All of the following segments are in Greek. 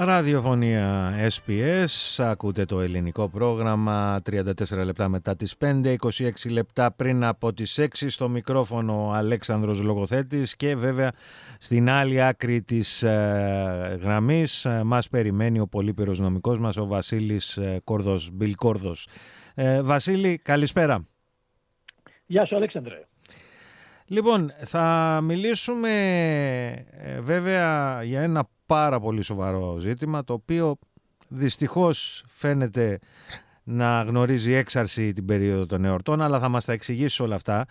Ραδιοφωνία SPS, ακούτε το ελληνικό πρόγραμμα 34 λεπτά μετά τις 5, 26 λεπτά πριν από τις 6 στο μικρόφωνο Αλέξανδρος Λογοθέτης και βέβαια στην άλλη άκρη της ε, γραμμής ε, μας περιμένει ο πολύπυρος νομικός μας ο Βασίλης ε, Κόρδος, Μπιλ Κόρδος. Ε, Βασίλη, καλησπέρα. Γεια σου Αλέξανδρε. Λοιπόν, θα μιλήσουμε ε, βέβαια για ένα πάρα πολύ σοβαρό ζήτημα το οποίο δυστυχώς φαίνεται να γνωρίζει έξαρση την περίοδο των εορτών αλλά θα μας τα εξηγήσει όλα αυτά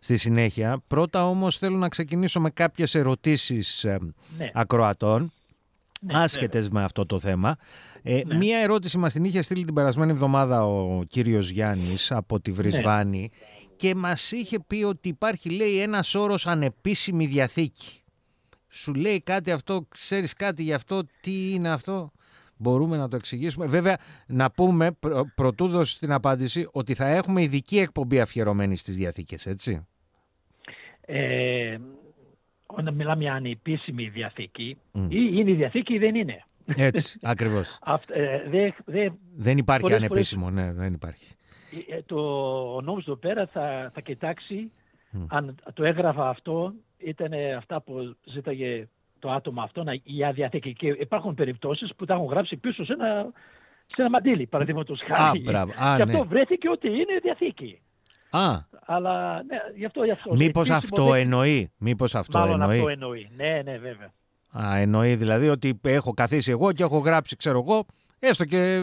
στη συνέχεια. Πρώτα όμως θέλω να ξεκινήσω με κάποιες ερωτήσεις ε, ναι. ακροατών ναι, άσχετες με αυτό το θέμα. Ε, ναι. Μία ερώτηση μας την είχε στείλει την περασμένη εβδομάδα ο κύριος Γιάννης από τη Βρισβάνη ναι. και μας είχε πει ότι υπάρχει λέει ένας όρος ανεπίσημη διαθήκη σου λέει κάτι αυτό, ξέρεις κάτι γι' αυτό, τι είναι αυτό. Μπορούμε να το εξηγήσουμε. Βέβαια, να πούμε, προ, πρωτού δώσει την απάντηση, ότι θα έχουμε ειδική εκπομπή αφιερωμένη στις διαθήκες, έτσι. Ε, όταν μιλάμε για ανεπίσημη διαθήκη, ή είναι η διαθήκη ή δεν είναι. Έτσι, ακριβώς. ε, δε, δε, δεν υπάρχει ανεπίσημο, ναι, δεν υπάρχει. Ε, το, ο νόμος εδώ πέρα θα, θα κοιτάξει αν το έγραφα αυτό ήταν αυτά που ζήταγε το άτομο αυτό για διαθήκη. Και υπάρχουν περιπτώσεις που τα έχουν γράψει πίσω σε ένα, σε ένα μαντίλι, παραδείγματος χάρη. και αυτό ναι. βρέθηκε ότι είναι διαθήκη. Α. Αλλά ναι, γι' αυτό, γι αυτό. Μήπως αυτό εννοεί; Μήπως αυτό Μάλλον εννοεί; αυτό εννοεί. Ναι, ναι, βέβαια. Α, εννοεί δηλαδή ότι έχω καθίσει εγώ και έχω γράψει, ξέρω εγώ, Έστω και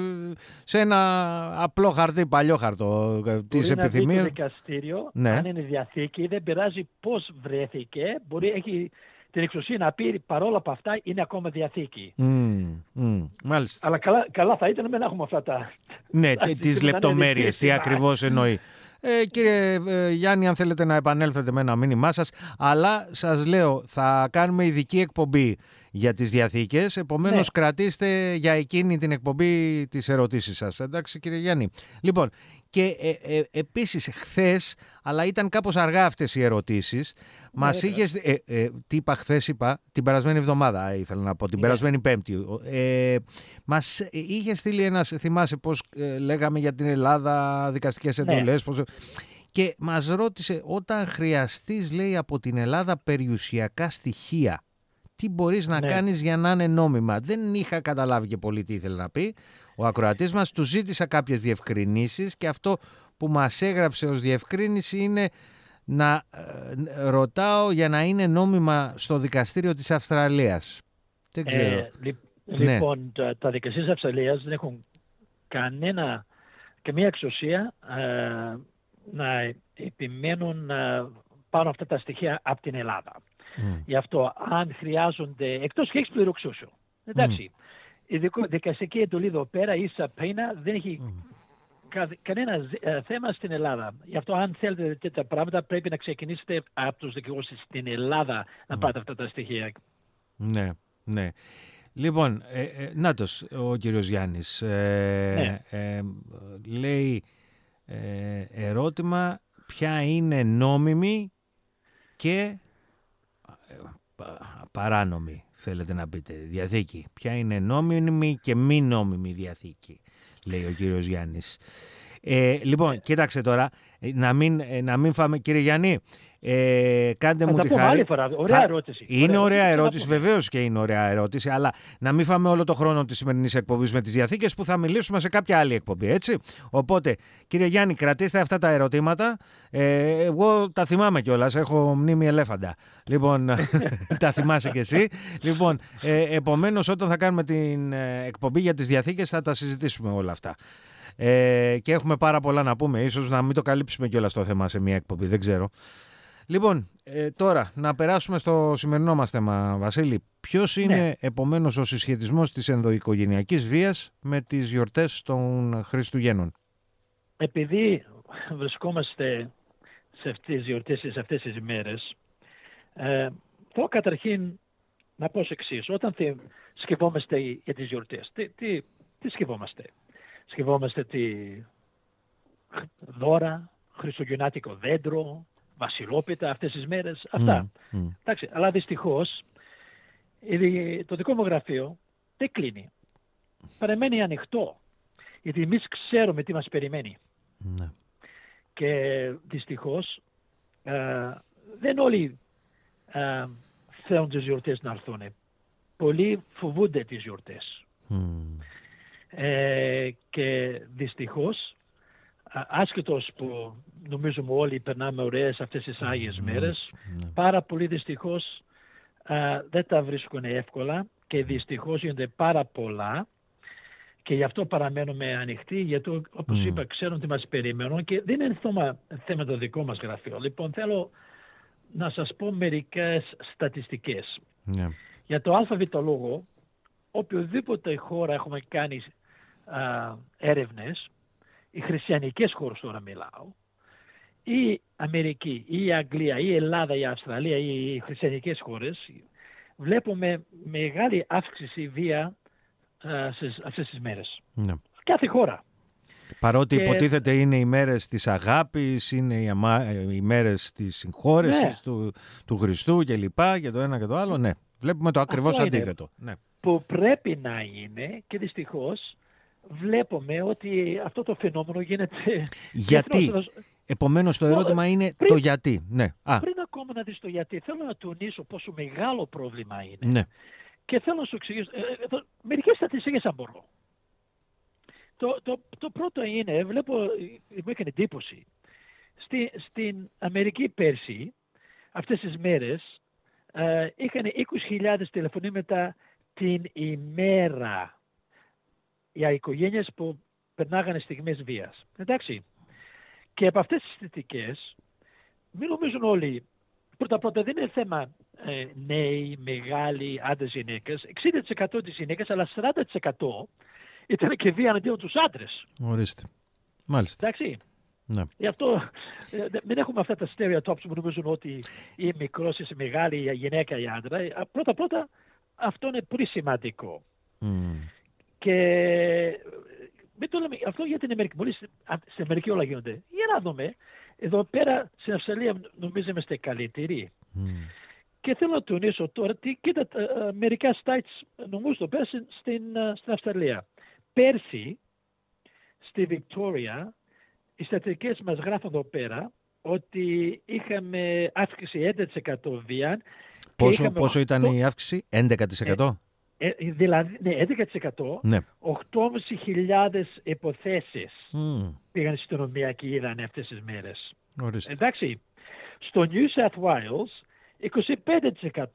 σε ένα απλό χαρτί, παλιό χαρτό τη επιθυμία. Το δικαστήριο, ναι. αν είναι διαθήκη, δεν πειράζει πώς βρέθηκε. Μπορεί έχει την εξουσία να πει παρόλα από αυτά είναι ακόμα διαθήκη. Mm, μάλιστα. Αλλά καλά, καλά θα ήταν να έχουμε αυτά τα. Ναι, τις λεπτομέρειες, τι ακριβώς εννοεί. Ε, κύριε ε, Γιάννη, αν θέλετε να επανέλθετε με ένα μήνυμά σας, αλλά σας λέω θα κάνουμε ειδική εκπομπή για τις διαθήκες, επομένως ναι. κρατήστε για εκείνη την εκπομπή τις ερωτήσεις σας. Εντάξει κύριε Γιάννη. Λοιπόν, και ε, ε, επίσης χθες, αλλά ήταν κάπως αργά αυτές οι ερωτήσεις, ναι, μας είχες, ε, ε, τι είπα χθες είπα, την περασμένη εβδομάδα ήθελα να πω, την ναι. περασμένη πέμπτη, ε, μας είχες στείλει ένας, θυμάσαι πώς ε, λέγαμε για την Ελλάδα, δικαστικές ναι. εντολές, πώς, και μας ρώτησε όταν χρειαστείς λέει από την Ελλάδα περιουσιακά στοιχεία τι μπορείς να ναι. κάνεις για να είναι νόμιμα. Δεν είχα καταλάβει και πολύ τι ήθελε να πει. Ο ακροατής μας του ζήτησα κάποιες διευκρινήσεις και αυτό που μας έγραψε ως διευκρίνηση είναι να ε, ρωτάω για να είναι νόμιμα στο δικαστήριο της Αυστραλίας. Δεν ξέρω. Ε, ναι. Λοιπόν, τα, τα δικαστήρια της Αυστραλίας δεν έχουν κανένα, καμία εξουσία ε, να επιμένουν ε, πάνω αυτά τα στοιχεία από την Ελλάδα. Mm. Γι' αυτό αν χρειάζονται, εκτός και έχεις πληροξούσιο. Εντάξει, mm. η δικαστική εντολή εδώ πέρα, η σαπίνα, δεν έχει mm. κανένα ε, θέμα στην Ελλάδα. Γι' αυτό αν θέλετε τέτοια πράγματα πρέπει να ξεκινήσετε από τους δικηγόρους στην Ελλάδα να πάρετε αυτά τα στοιχεία. Ναι, ναι. Λοιπόν, ε, ε, νάτος ο κύριος Γιάννης ε, ναι. ε, λέει ερώτημα ποια είναι νόμιμη και παράνομη θέλετε να πείτε διαθήκη. Ποια είναι νόμιμη και μη νόμιμη διαθήκη λέει ο κύριος Γιάννης. Ε, λοιπόν, κοίταξε τώρα, να μην, να μην φάμε, κύριε Γιάννη, ε, κάντε μου τη χάρη. Άλλη φορά. Ωραία ερώτηση. Είναι ωραία, ερώτηση, βεβαίως και είναι ωραία ερώτηση, αλλά να μην φάμε όλο το χρόνο της σημερινής εκπομπής με τις διαθήκες που θα μιλήσουμε σε κάποια άλλη εκπομπή, έτσι. Οπότε, κύριε Γιάννη, κρατήστε αυτά τα ερωτήματα. Ε, εγώ τα θυμάμαι κιόλας, έχω μνήμη ελέφαντα. Λοιπόν, τα θυμάσαι κι εσύ. Λοιπόν, ε, επομένως, όταν θα κάνουμε την ε, εκπομπή για τις διαθήκες, θα τα συζητήσουμε όλα αυτά. Ε, και έχουμε πάρα πολλά να πούμε. Ίσως να μην το καλύψουμε κιόλας το θέμα σε μια εκπομπή, δεν ξέρω. Λοιπόν, ε, τώρα να περάσουμε στο σημερινό μας θέμα, Βασίλη. Ποιος είναι ναι. επομένως ο συσχετισμός της ενδοοικογενειακής βίας με τις γιορτές των Χριστουγέννων; Επειδή βρισκόμαστε σε αυτές τις γιορτές, σε αυτές τις ημέρες, ε, θέλω καταρχήν να πω εξής. Όταν σκεφτόμαστε για τις γιορτές, τι, τι, τι σκεφτόμαστε; Σκεφτόμαστε τη, δώρα, χριστουγεννάτικο δέντρο, βασιλόπιτα αυτές τις μέρες, αυτά. Εντάξει, αλλά δυστυχώς το δικό μου γραφείο δεν κλείνει. Παραμένει ανοιχτό. Γιατί εμείς ξέρουμε τι μας περιμένει. Ναι. Και δυστυχώς ε, δεν όλοι ε, θέλουν τις γιορτές να έρθουν. Πολλοί φοβούνται τις γιορτές. Ε, και δυστυχώς άσχετος που νομίζουμε όλοι περνάμε ωραίες αυτές τις Άγιες μέρες, ναι. πάρα πολύ δυστυχώς δεν τα βρίσκουν εύκολα και δυστυχώς γίνονται πάρα πολλά και γι' αυτό παραμένουμε ανοιχτοί γιατί όπως είπα ξέρουν τι μας περιμένουν και δεν είναι θέμα, θέμα το δικό μας γραφείο. Λοιπόν θέλω να σας πω μερικές στατιστικές. Ναι. Για το ΑΒ λόγο, οποιοδήποτε χώρα έχουμε κάνει α, έρευνες, οι χριστιανικές χώρες τώρα μιλάω, η Αμερική, ή η Αγγλία, ή η Ελλάδα, η Αυστραλία, ή οι χριστιανικές χώρες, βλέπουμε μεγάλη αύξηση βία σε αυτές τις μέρες. Ναι. Κάθε χώρα. Παρότι και... υποτίθεται είναι οι μέρες της αγάπης, είναι οι, αμα... οι μέρες της συγχώρεσης ναι. του, του Χριστού και λοιπά και το ένα και το άλλο, ναι. Βλέπουμε το ακριβώς αντίθετο. Ναι. Που πρέπει να είναι και δυστυχώς βλέπουμε ότι αυτό το φαινόμενο γίνεται... Γιατί; Επομένως το ερώτημα είναι το γιατί. Ναι. Α. Πριν ακόμα να δεις το γιατί, θέλω να τονίσω πόσο μεγάλο πρόβλημα είναι. Ναι. Και θέλω να σου εξηγήσω, ε, ε, μερικές στατιστικές αν μπορώ. Το, το, το πρώτο είναι, βλέπω, μου έκανε εντύπωση, Στη, στην Αμερική πέρσι, αυτές τις μέρες, ε, είχαν 20.000 τηλεφωνήματα την ημέρα για οικογένειες που περνάγανε στιγμές βίας. Εντάξει. Και από αυτές τις θετικές, μην νομίζουν όλοι, πρώτα πρώτα δεν είναι θέμα ε, νέοι, μεγάλοι, άντρες, γυναίκες. 60% της γυναίκες, αλλά 40% ήταν και βία αντίον τους άντρες. Ορίστε. Μάλιστα. Εντάξει. Ναι. Γι' αυτό ε, δεν έχουμε αυτά τα stereotypes που νομίζουν ότι η μικρός, είσαι μεγάλη, η γυναίκα, η άντρα. Ε, πρώτα πρώτα αυτό είναι πολύ σημαντικό. Mm. Και μην το λέμε, αυτό για την Αμερική. Πολύ στην Αμερική όλα γίνονται. Για να δούμε. Εδώ πέρα στην Αυστραλία νομίζω είμαστε καλύτεροι. Mm. Και θέλω να τονίσω τώρα τι κοίτα ε, μερικά sites νομίζω το πέρσι στην, στην Αυστραλία. Πέρσι στη Βικτόρια οι στατιστικές μας γράφουν εδώ πέρα ότι είχαμε αύξηση 11% βία. Πόσο, πόσο ήταν η αύξηση, 11%? Ε, ε, δηλαδή, ναι, 11%. Ναι. 8.500 υποθέσεις mm. πήγαν στην αστυνομία και είδαν αυτές τις μέρες. Ορίστε. Εντάξει, στο New South Wales 25%.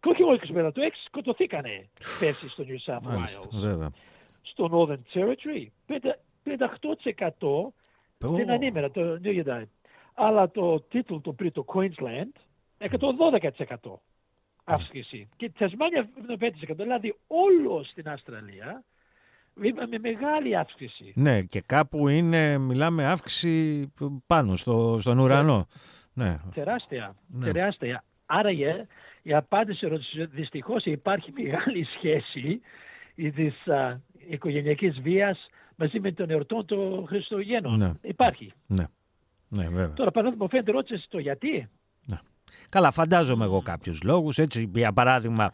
Και όχι όλο 25%, το 6 σκοτωθήκανε πέρσι στο New South Wales. Βέβαια. Στο Northern Territory 58% δεν ανήμερα το New York Αλλά το τίτλο το πριν το Queensland 112% αύξηση. Και Τασμάνια 5%. Δηλαδή όλο στην Αυστραλία με μεγάλη αύξηση. Ναι, και κάπου είναι, μιλάμε αύξηση πάνω στο, στον ουρανό. Ναι. Τεράστια, ναι. τεράστια. Άρα η απάντηση ερώτηση δυστυχώς υπάρχει μεγάλη σχέση της οικογενειακής βίας μαζί με τον εορτών των Χριστουγέννων. Ναι. Υπάρχει. Ναι. Ναι, βέβαια. Τώρα παράδειγμα μου φαίνεται ρώτησε το γιατί. Ναι. Καλά, φαντάζομαι εγώ κάποιους λόγους. Έτσι, για παράδειγμα,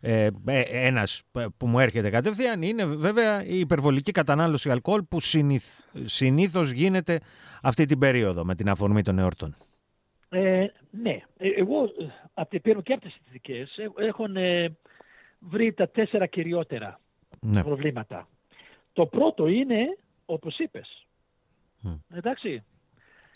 ε, ε, ένας που μου έρχεται κατευθείαν είναι βέβαια η υπερβολική κατανάλωση αλκοόλ που συνήθ, συνήθως γίνεται αυτή την περίοδο με την αφορμή των εορτών. Ε, ναι, ε, εγώ από την παίρνω και από τις στατιστικές έχουν βρει τα τέσσερα κυριότερα ναι. προβλήματα. Το πρώτο είναι, όπως είπες, εντάξει,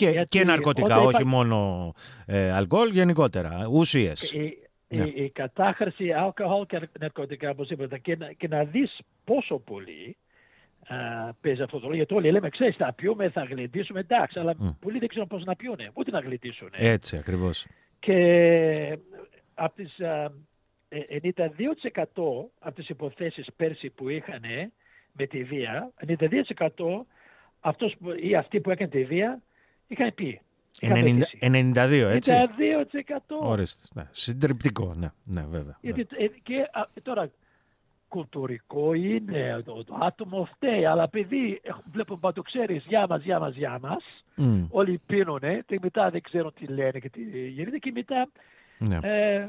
και, και ναρκωτικά, όχι μόνο ε, αλκοόλ, γενικότερα, ουσίες. Η, ναι. η, η κατάχρηση αλκοόλ και ναρκωτικά, όπως είπατε, και, και να δεις πόσο πολύ α, παίζει αυτό το λόγο. Γιατί όλοι λέμε, ξέρεις, θα πιούμε, θα γλεντήσουμε, εντάξει, αλλά mm. πολλοί δεν ξέρουν πώς να πιούνε, ούτε να γλεντήσουν. Έτσι, ακριβώς. Και από τις 92% από τις υποθέσεις πέρσι που είχαν με τη βία, 92% αυτός ή αυτοί που έκανε τη βία είχαν πει. 92, έτσι; 92%. Ορίστε. Ναι. Συντριπτικό, ναι, ναι βέβαια. Γιατί, ναι. Και τώρα, κουλτουρικό είναι, το, το άτομο φταίει, αλλά επειδή βλέπω παντού ξέρεις, για μας, για μας, για μας, Μμ. όλοι πίνουνε και μετά δεν ξέρουν τι λένε και τι γίνεται και μετά Ναι. ε,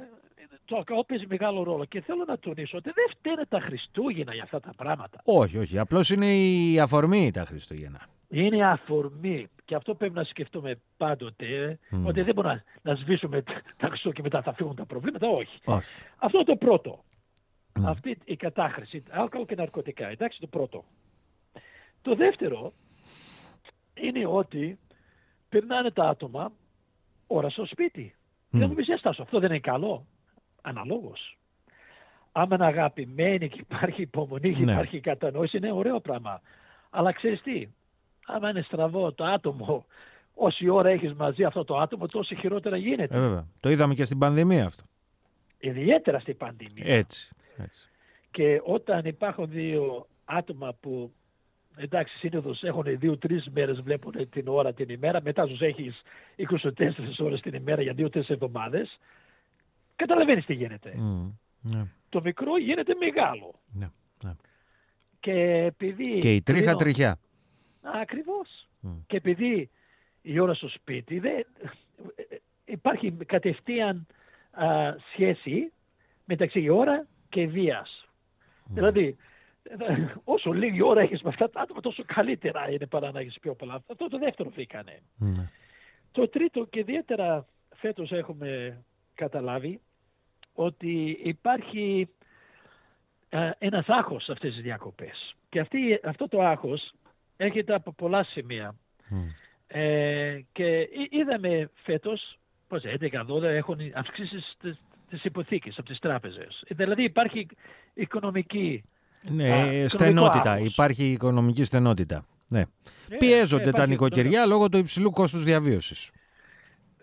το αλκοόλ παίζει μεγάλο ρόλο και θέλω να τονίσω ότι δεν φταίνε τα Χριστούγεννα για αυτά τα πράγματα. Όχι, όχι. Απλώς είναι η αφορμή τα Χριστούγεννα. Είναι αφορμή και αυτό πρέπει να σκεφτούμε πάντοτε ε, Μμ. ότι δεν μπορούμε να, να σβήσουμε τα Χριστούγεννα και μετά θα φύγουν τα προβλήματα. Όχι. Όχι. Αυτό είναι το πρώτο. Μμ. Αυτή η κατάχρηση, αλκοόλ και ναρκωτικά. Εντάξει, το πρώτο. Το δεύτερο είναι ότι περνάνε τα άτομα ώρα στο σπίτι. Μμ. Δεν μου ζέστασο. Αυτό δεν είναι καλό. Αναλόγως. Άμα είναι αγαπημένοι και υπάρχει υπομονή και Ναι. υπάρχει κατανόηση, είναι ωραίο πράγμα. Αλλά ξέρεις τι, άμα είναι στραβό το άτομο, όση ώρα έχεις μαζί αυτό το άτομο, τόσο χειρότερα γίνεται. Ε, βέβαια. Το είδαμε και στην πανδημία αυτό. Ιδιαίτερα στην πανδημία. Έτσι. έτσι. Και όταν υπάρχουν δύο άτομα που εντάξει συνήθως έχουν δύο-τρει μέρες βλέπουν την ώρα την ημέρα, μετά τους έχεις 24 ώρες την ημέρα για δύο-τρει εβδομάδες, καταλαβαίνεις τι γίνεται. Μμ. Ναι. Το μικρό γίνεται μεγάλο. Ναι. ναι. Και επειδή. Και η τρίχα τριχιά. Ακριβώς. Μμ. Και επειδή η ώρα στο σπίτι δεν... υπάρχει κατευθείαν α, σχέση μεταξύ η ώρα και βίας. Δηλαδή, ε, όσο λίγη ώρα έχεις με αυτά τα άτομα, τόσο καλύτερα είναι παρά να έχεις πιο πολλά. Αυτό το δεύτερο φύγανε. Ναι. Το τρίτο και ιδιαίτερα φέτος έχουμε καταλάβει ότι υπάρχει ε, ένας άγχος σε αυτές τις διακοπές. Και αυτή, αυτό το άγχος έρχεται από πολλά σημεία. Μμ. Ε, και εί- είδαμε φέτος, πώς 11-12 έχουν αυξήσεις στις, στις υποθήκες από τις τράπεζες. Ε, Δηλαδή υπάρχει οικονομική... Ναι, Α, οικονομικό στενότητα. άγχος. Υπάρχει οικονομική στενότητα. Ναι. Ε, Πιέζονται ε, τα υπάρχει νοικοκυριά λόγω του υψηλού κόστους διαβίωσης.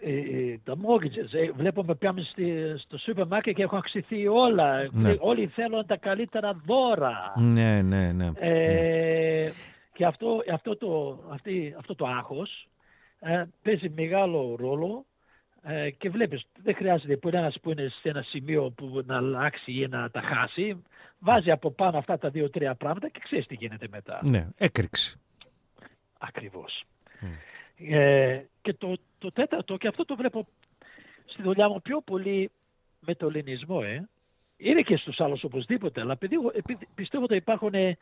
ε, ε, τα mortgages. Ε, βλέπουμε πάμε στη, στο σούπερ μάρκετ και έχουν αυξηθεί όλα. Ναι. Ε, Όλοι θέλουν τα καλύτερα δώρα. Ναι, ναι, ναι. Ε, και αυτό, αυτό, το, αυτή, αυτό το άγχος ε, παίζει μεγάλο ρόλο ε, και βλέπεις δεν χρειάζεται που είναι ένας που είναι σε ένα σημείο που να αλλάξει ή να τα χάσει βάζει από πάνω αυτά τα δύο-τρία πράγματα και ξέρεις τι γίνεται μετά. Ναι, έκρηξη. Ακριβώς. Ε, και το, το τέταρτο, και αυτό το βλέπω στη δουλειά μου πιο πολύ με το ελληνισμό, ε. Είναι και στους άλλους οπωσδήποτε, αλλά επειδή, επειδή πιστεύω ότι υπάρχουν ε, ε,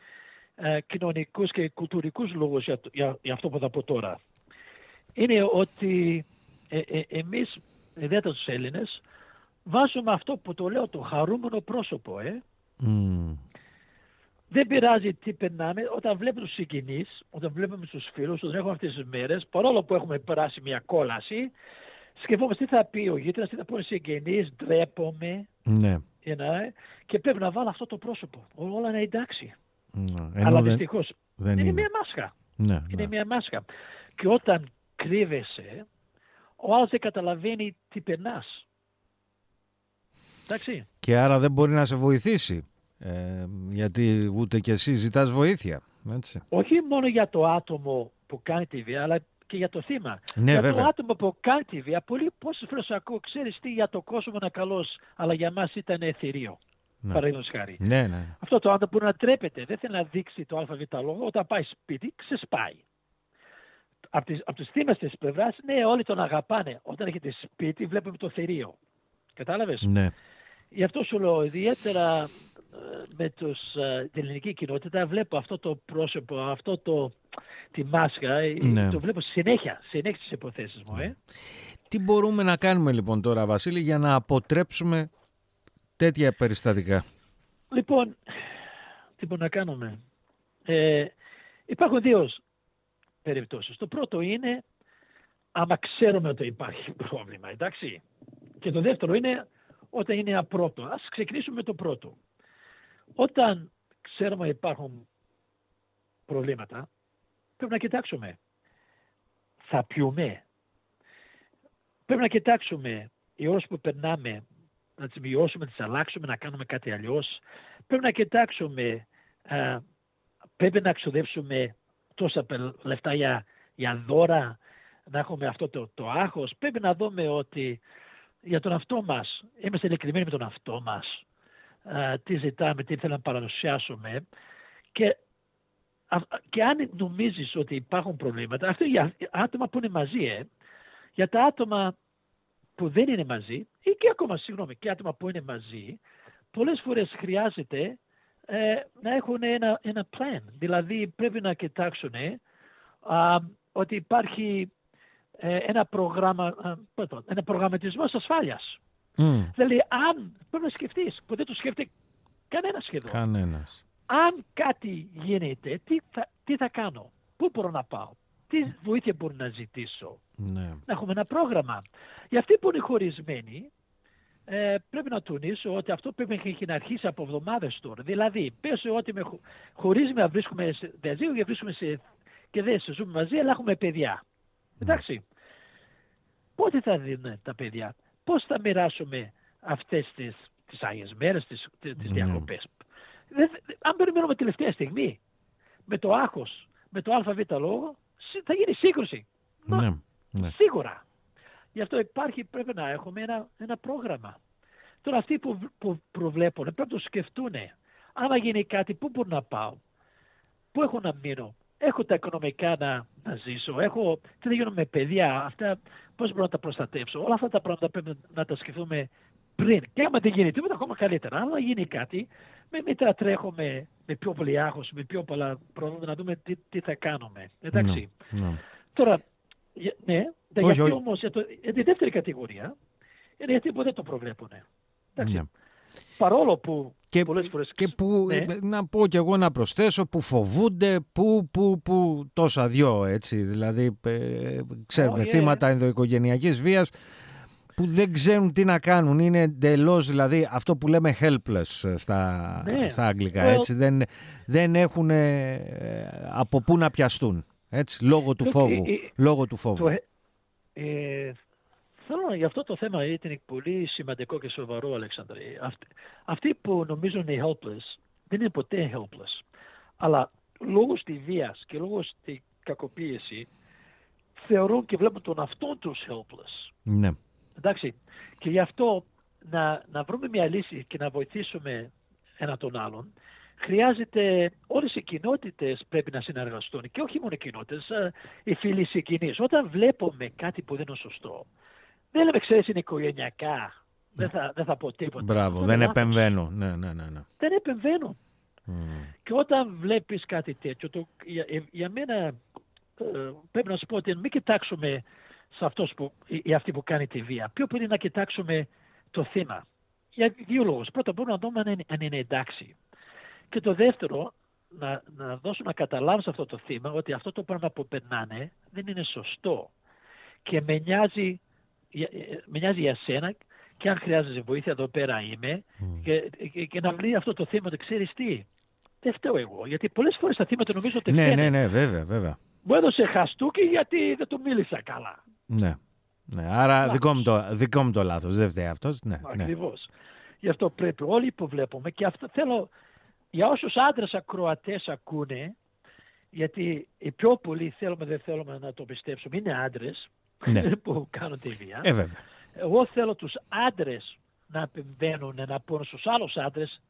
κοινωνικούς και κουλτουρικούς λόγους για, το- για, για αυτό που θα πω τώρα. Είναι ότι ε, ε, εμείς, ιδιαίτερα τους Έλληνες, βάζουμε αυτό που το λέω το χαρούμενο πρόσωπο, ε. Μμ. Δεν πειράζει τι περνάμε. Όταν βλέπουμε τους συγγενείς, όταν βλέπουμε τους φίλους, όταν έχουμε αυτές τις μέρες, παρόλο που έχουμε περάσει μια κόλαση, σκεφτόμαστε τι θα πει ο γείτονας, τι θα πούνε οι συγγενείς, ντρέπομαι. Ναι. you know, και πρέπει να βάλω αυτό το πρόσωπο. Όλα είναι εντάξει. Ναι. Αλλά Ενώ δεν, δυστυχώς δεν είναι είναι. μια μάσκα. Ναι, Είναι ναι. μια μάσκα. Και όταν κρύβεσαι, ο άλλος δεν καταλαβαίνει τι περνάς. Εντάξει. Και άρα δεν μπορεί να σε βοηθήσει. Ε, γιατί ούτε και εσύ ζητάς βοήθεια. Έτσι. όχι μόνο για το άτομο που κάνει τη βία, αλλά και για το θύμα. Ναι, για βέβαια. το άτομο που κάνει τη βία, πολύ πόσες φορές ακούω, ξέρεις τι για το κόσμο είναι καλός, αλλά για μας ήταν εθηρίο. Ναι. Παραδείγματος χάρη. Ναι, ναι. Αυτό το άτομο μπορεί να τρέπεται, δεν θέλει να δείξει το ΑΒ λόγο, όταν πάει σπίτι, ξεσπάει. Από τις, απ τους θύμες της πλευράς, ναι, όλοι τον αγαπάνε. Όταν έχετε σπίτι, βλέπουμε το θηρίο. Κατάλαβες; ναι. Γι' αυτό σου λέω, ιδιαίτερα ε, με τους, ε, την ελληνική κοινότητα, βλέπω αυτό το πρόσωπο, αυτό το, τη μάσκα, ε, Ναι. το βλέπω συνέχεια, συνέχεια στις υποθέσεις μου. Ε. Τι μπορούμε να κάνουμε λοιπόν τώρα, Βασίλη, για να αποτρέψουμε τέτοια περιστατικά. Λοιπόν, τι μπορούμε να κάνουμε; Ε, υπάρχουν δύο περιπτώσεις. Το πρώτο είναι άμα ξέρουμε ότι υπάρχει πρόβλημα, εντάξει. Και το δεύτερο είναι όταν είναι απρόπτο. Ας ξεκινήσουμε με το πρώτο. Όταν ξέρουμε ότι υπάρχουν προβλήματα, πρέπει να κοιτάξουμε. Θα πιούμε. Πρέπει να κοιτάξουμε οι ώρες που περνάμε, να τις μειώσουμε, να τις αλλάξουμε, να κάνουμε κάτι αλλιώς. Πρέπει να κοιτάξουμε, α, πρέπει να ξοδέψουμε τόσα πε- λεφτά για, για δώρα, να έχουμε αυτό το, το άγχος. Πρέπει να δούμε ότι για τον αυτό μας, είμαστε ειλικρινμένοι με τον αυτό μας. τι ζητάμε, τι θέλουμε να παραδοσιάσουμε και, και αν νομίζεις ότι υπάρχουν προβλήματα, αυτό για άτομα που είναι μαζί, ε, για τα άτομα που δεν είναι μαζί ή και ακόμα, συγγνώμη, και άτομα που είναι μαζί, πολλές φορές χρειάζεται ε, να έχουν ένα, ένα plan. Δηλαδή πρέπει να κοιτάξουν ε, ότι υπάρχει ε, ένα, προγράμμα, ένα προγραμματισμός ασφάλειας. Mm. Δηλαδή αν πρέπει να σκεφτείς, που δεν το σκέφτεται κανένας σχεδόν. Κανένας. Αν κάτι γίνεται, τι θα, τι θα κάνω, πού μπορώ να πάω, τι βοήθεια μπορώ να ζητήσω; Ναι. Να έχουμε ένα πρόγραμμα. Για αυτοί που είναι χωρισμένοι, ε, πρέπει να τονίσω ότι αυτό πρέπει να αρχίσει από εβδομάδες τώρα. Δηλαδή, πες ότι με, χωρίς να βρίσκουμε σε διαζύγιο και βρίσκουμε σε, και δεν σε ζούμε μαζί, αλλά έχουμε παιδιά. Ναι. Εντάξει. Πότε θα δίνουν τα παιδιά, πώς θα μοιράσουμε αυτές τις, τις Άγιες μέρες, τις, τις ναι. διακοπές; αν περιμένουμε τελευταία στιγμή, με το άγχος, με το ΑΒ λόγο, θα γίνει σύγκρουση. Ναι, ναι. Σίγουρα. Γι' αυτό υπάρχει, πρέπει να έχουμε ένα, ένα πρόγραμμα. Τώρα αυτοί που, που προβλέπουν πρέπει να το σκεφτούν. Άμα γίνει κάτι, πού μπορώ να πάω, πού έχω να μείνω, έχω τα οικονομικά να, να ζήσω, έχω τι θα γίνω με παιδιά, αυτά πώς μπορώ να τα προστατεύσω; Όλα αυτά τα πράγματα πρέπει να τα σκεφτούμε πριν. Και άμα δεν γίνει τίποτα, ακόμα καλύτερα. Αν γίνει κάτι, με μετά τρέχουμε με πιο πολύ άγχος, με πιο πολλά προβλήματα να δούμε τι, τι θα κάνουμε. Εντάξει. No, no. Τώρα, ναι, όχι, γιατί όμως για, για, τη δεύτερη κατηγορία είναι γιατί ποτέ το προβλέπουν. Ναι. Παρόλο που και, πολλές φορές... Και που, ναι. Ε, να πω κι εγώ να προσθέσω, που φοβούνται, που, που, που τόσα δυο έτσι, δηλαδή ε, ξέρουμε oh, yeah. θύματα ενδοοικογενειακής βίας που δεν ξέρουν τι να κάνουν. Είναι εντελώς δηλαδή αυτό που λέμε helpless στα, ναι. στα αγγλικά. Έτσι. Δεν, δεν έχουν ε, από πού να πιαστούν. Έτσι, λόγω του φόβου. Ε, λόγω του φόβου. Ε, θέλω για αυτό το θέμα ήταν πολύ σημαντικό και σοβαρό, Αλέξανδρε. Αυτοί, αυτοί που νομίζουν είναι helpless δεν είναι ποτέ helpless. Αλλά λόγω τη βία και λόγω τη κακοποίηση θεωρούν και βλέπουν τον αυτόν τους helpless. Ναι. Εντάξει. Και γι' αυτό να, να βρούμε μια λύση και να βοηθήσουμε ένα τον άλλον χρειάζεται όλες οι κοινότητες πρέπει να συνεργαστούν και όχι μόνο οι κοινότητες, ε, οι φίλοι συγγενείς. Όταν βλέπουμε κάτι που δεν είναι σωστό, δεν λέμε ξέρεις είναι οικογενειακά, δεν θα, δεν θα πω τίποτα. Μπράβο, δεν επεμβαίνω. Ναι, ναι, ναι, ναι. Δεν επεμβαίνω. Mm. Και όταν βλέπεις κάτι τέτοιο, το, για, για μένα ε, πρέπει να σου πω ότι μην κοιτάξουμε σε αυτός που, ή αυτή που κάνει τη βία. Πιο πολύ να κοιτάξουμε το θύμα. Για δύο λόγους. Πρώτα μπορούμε να δούμε αν είναι, αν είναι εντάξει. Και το δεύτερο, να, να δώσουν να καταλάβουν σε αυτό το θύμα ότι αυτό το πράγμα που περνάνε δεν είναι σωστό. Και με νοιάζει, με νοιάζει για σένα και αν χρειάζεσαι βοήθεια εδώ πέρα είμαι mm. και, και, και, να βρει αυτό το θύμα ότι ξέρεις τι, δεν φταίω εγώ. Γιατί πολλές φορές τα θύματα νομίζω ότι Ναι, ναι, ναι, βέβαια, βέβαια. Μου έδωσε χαστούκι γιατί δεν του μίλησα καλά. Ναι. ναι. Άρα δικό μου, το, δικό μου το λάθος, δεν φταίει αυτός. Ναι, ναι. Ακριβώς. Ναι. Γι' αυτό πρέπει όλοι που βλέπουμε και αυτό θέλω για όσους άντρες ακροατές ακούνε, γιατί οι πιο πολλοί θέλουμε δεν θέλουμε να το πιστέψουμε, είναι άντρες ναι. που κάνουν τη βία. Ε, βέβαια. Εγώ θέλω τους άντρες να επεμβαίνουν, να πούν στους άλλους άντρες,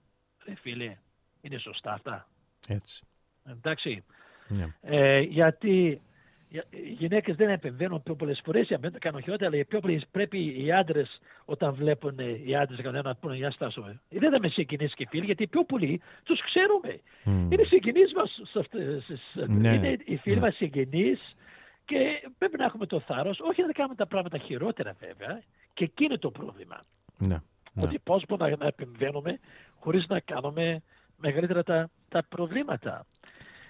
ρε φίλε, είναι σωστά αυτά. Έτσι. Εντάξει. Ναι. Ε, γιατί οι γυναίκες δεν επεμβαίνουν πιο πολλές φορές, για μένα το κάνω χειρότερα, αλλά πιο πολλές πρέπει οι άντρες, όταν βλέπουν οι άντρες να πούνε Για στάσουμε. Δεν θα με συγκινήσει και φίλοι, γιατί πιο πολλοί τους ξέρουμε. Mm. Είναι συγγενεί μας. Ναι. Είναι οι φίλοι ναι. μας συγγενεί και πρέπει να έχουμε το θάρρος, όχι να κάνουμε τα πράγματα χειρότερα βέβαια, και εκεί είναι το πρόβλημα. Ναι. Ότι πώς μπορούμε να επεμβαίνουμε χωρίς να κάνουμε μεγαλύτερα τα, τα προβλήματα.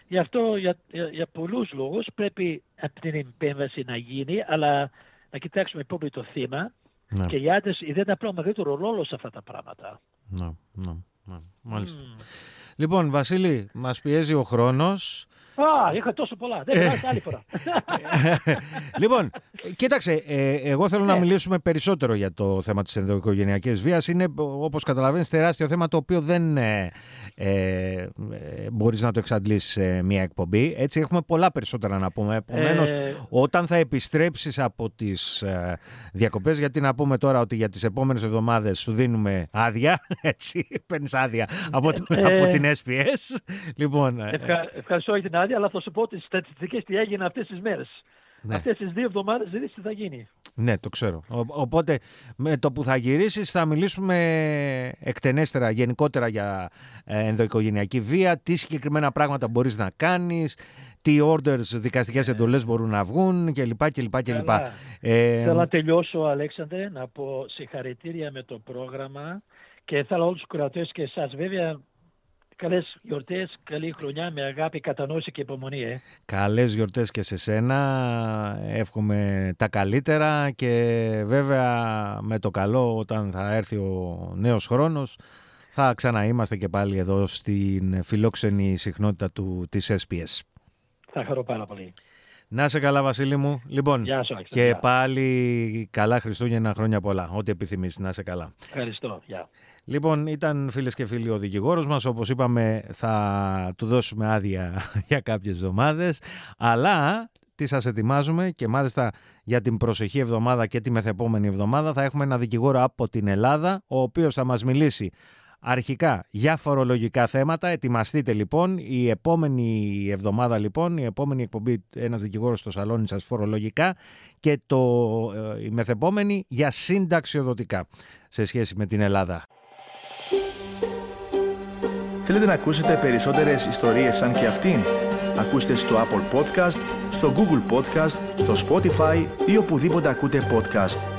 Γι' αυτό για, για, για πολλούς λόγους πρέπει από την επέμβαση να γίνει, αλλά να κοιτάξουμε πολύ το θύμα ναι. και οι άντρες ιδιαίτερα πρέπει μεγαλύτερο ρόλο σε αυτά τα πράγματα. Ναι, ναι, ναι. Μάλιστα. Mm. Λοιπόν, Βασίλη, μας πιέζει ο χρόνος. Α, είχα τόσο πολλά. Δεν χρειάζεται άλλη φορά. λοιπόν, κοίταξε, ε, εγώ θέλω να Ναι. μιλήσουμε περισσότερο για το θέμα της ενδοοικογενειακής βίας. Είναι, όπως καταλαβαίνεις, τεράστιο θέμα το οποίο δεν ε, ε, ε, μπορείς να το εξαντλήσεις σε μια εκπομπή. Έτσι, έχουμε πολλά περισσότερα να πούμε. Επομένως, Ε, όταν θα επιστρέψεις από τις ε, διακοπές, γιατί να πούμε τώρα ότι για τις επόμενες εβδομάδες σου δίνουμε άδεια, έτσι, παίρνεις άδεια από, το- Ε, από την SPS. Λοιπόν, ε, ευχα- ευχαριστώ για την άδεια, αλλά θα σου πω τις στατιστικές τι έγινε αυτές τις μέρες. ναι. Αυτές τις δύο εβδομάδες δεν τι θα γίνει. Ναι, το ξέρω. Ο- οπότε με το που θα γυρίσεις θα μιλήσουμε εκτενέστερα, γενικότερα για ε, ενδοοικογενειακή βία, τι συγκεκριμένα πράγματα μπορείς να κάνεις, τι orders, δικαστικές εντολές μπορούν να βγουν κλπ. κλπ, κλπ. Καλά. Ε, Θέλω να τελειώσω, Αλέξανδρε, να πω συγχαρητήρια με το πρόγραμμα και θέλω όλους τους κρατές και εσάς βέβαια καλές γιορτές, καλή χρονιά με αγάπη, κατανόηση και υπομονή. Ε. Καλές γιορτές και σε σένα, εύχομαι τα καλύτερα και βέβαια με το καλό όταν θα έρθει ο νέος χρόνος θα ξαναείμαστε και πάλι εδώ στην φιλόξενη συχνότητα του, της SPS. Θα χαρώ πάρα πολύ. Να είσαι καλά Βασίλη μου. Λοιπόν, Γεια σου, Αλέξανδρε. και Γεια. πάλι καλά Χριστούγεννα, χρόνια πολλά. Ό,τι επιθυμείς, να είσαι καλά. Ευχαριστώ. Γεια. Λοιπόν, ήταν φίλες και φίλοι ο δικηγόρος μας. Όπως είπαμε θα του δώσουμε άδεια για κάποιες εβδομάδες. Αλλά τι σας ετοιμάζουμε και μάλιστα για την προσεχή εβδομάδα και τη μεθεπόμενη εβδομάδα θα έχουμε ένα δικηγόρο από την Ελλάδα ο οποίος θα μας μιλήσει αρχικά για φορολογικά θέματα. Ετοιμαστείτε λοιπόν η επόμενη εβδομάδα λοιπόν, η επόμενη εκπομπή ένας δικηγόρος στο σαλόνι σας φορολογικά και το, ε, η μεθεπόμενη για συνταξιοδοτικά σε σχέση με την Ελλάδα. Θέλετε να ακούσετε περισσότερες ιστορίες σαν και αυτήν; Ακούστε στο Apple Podcast, στο Google Podcast, στο Spotify ή οπουδήποτε ακούτε podcast.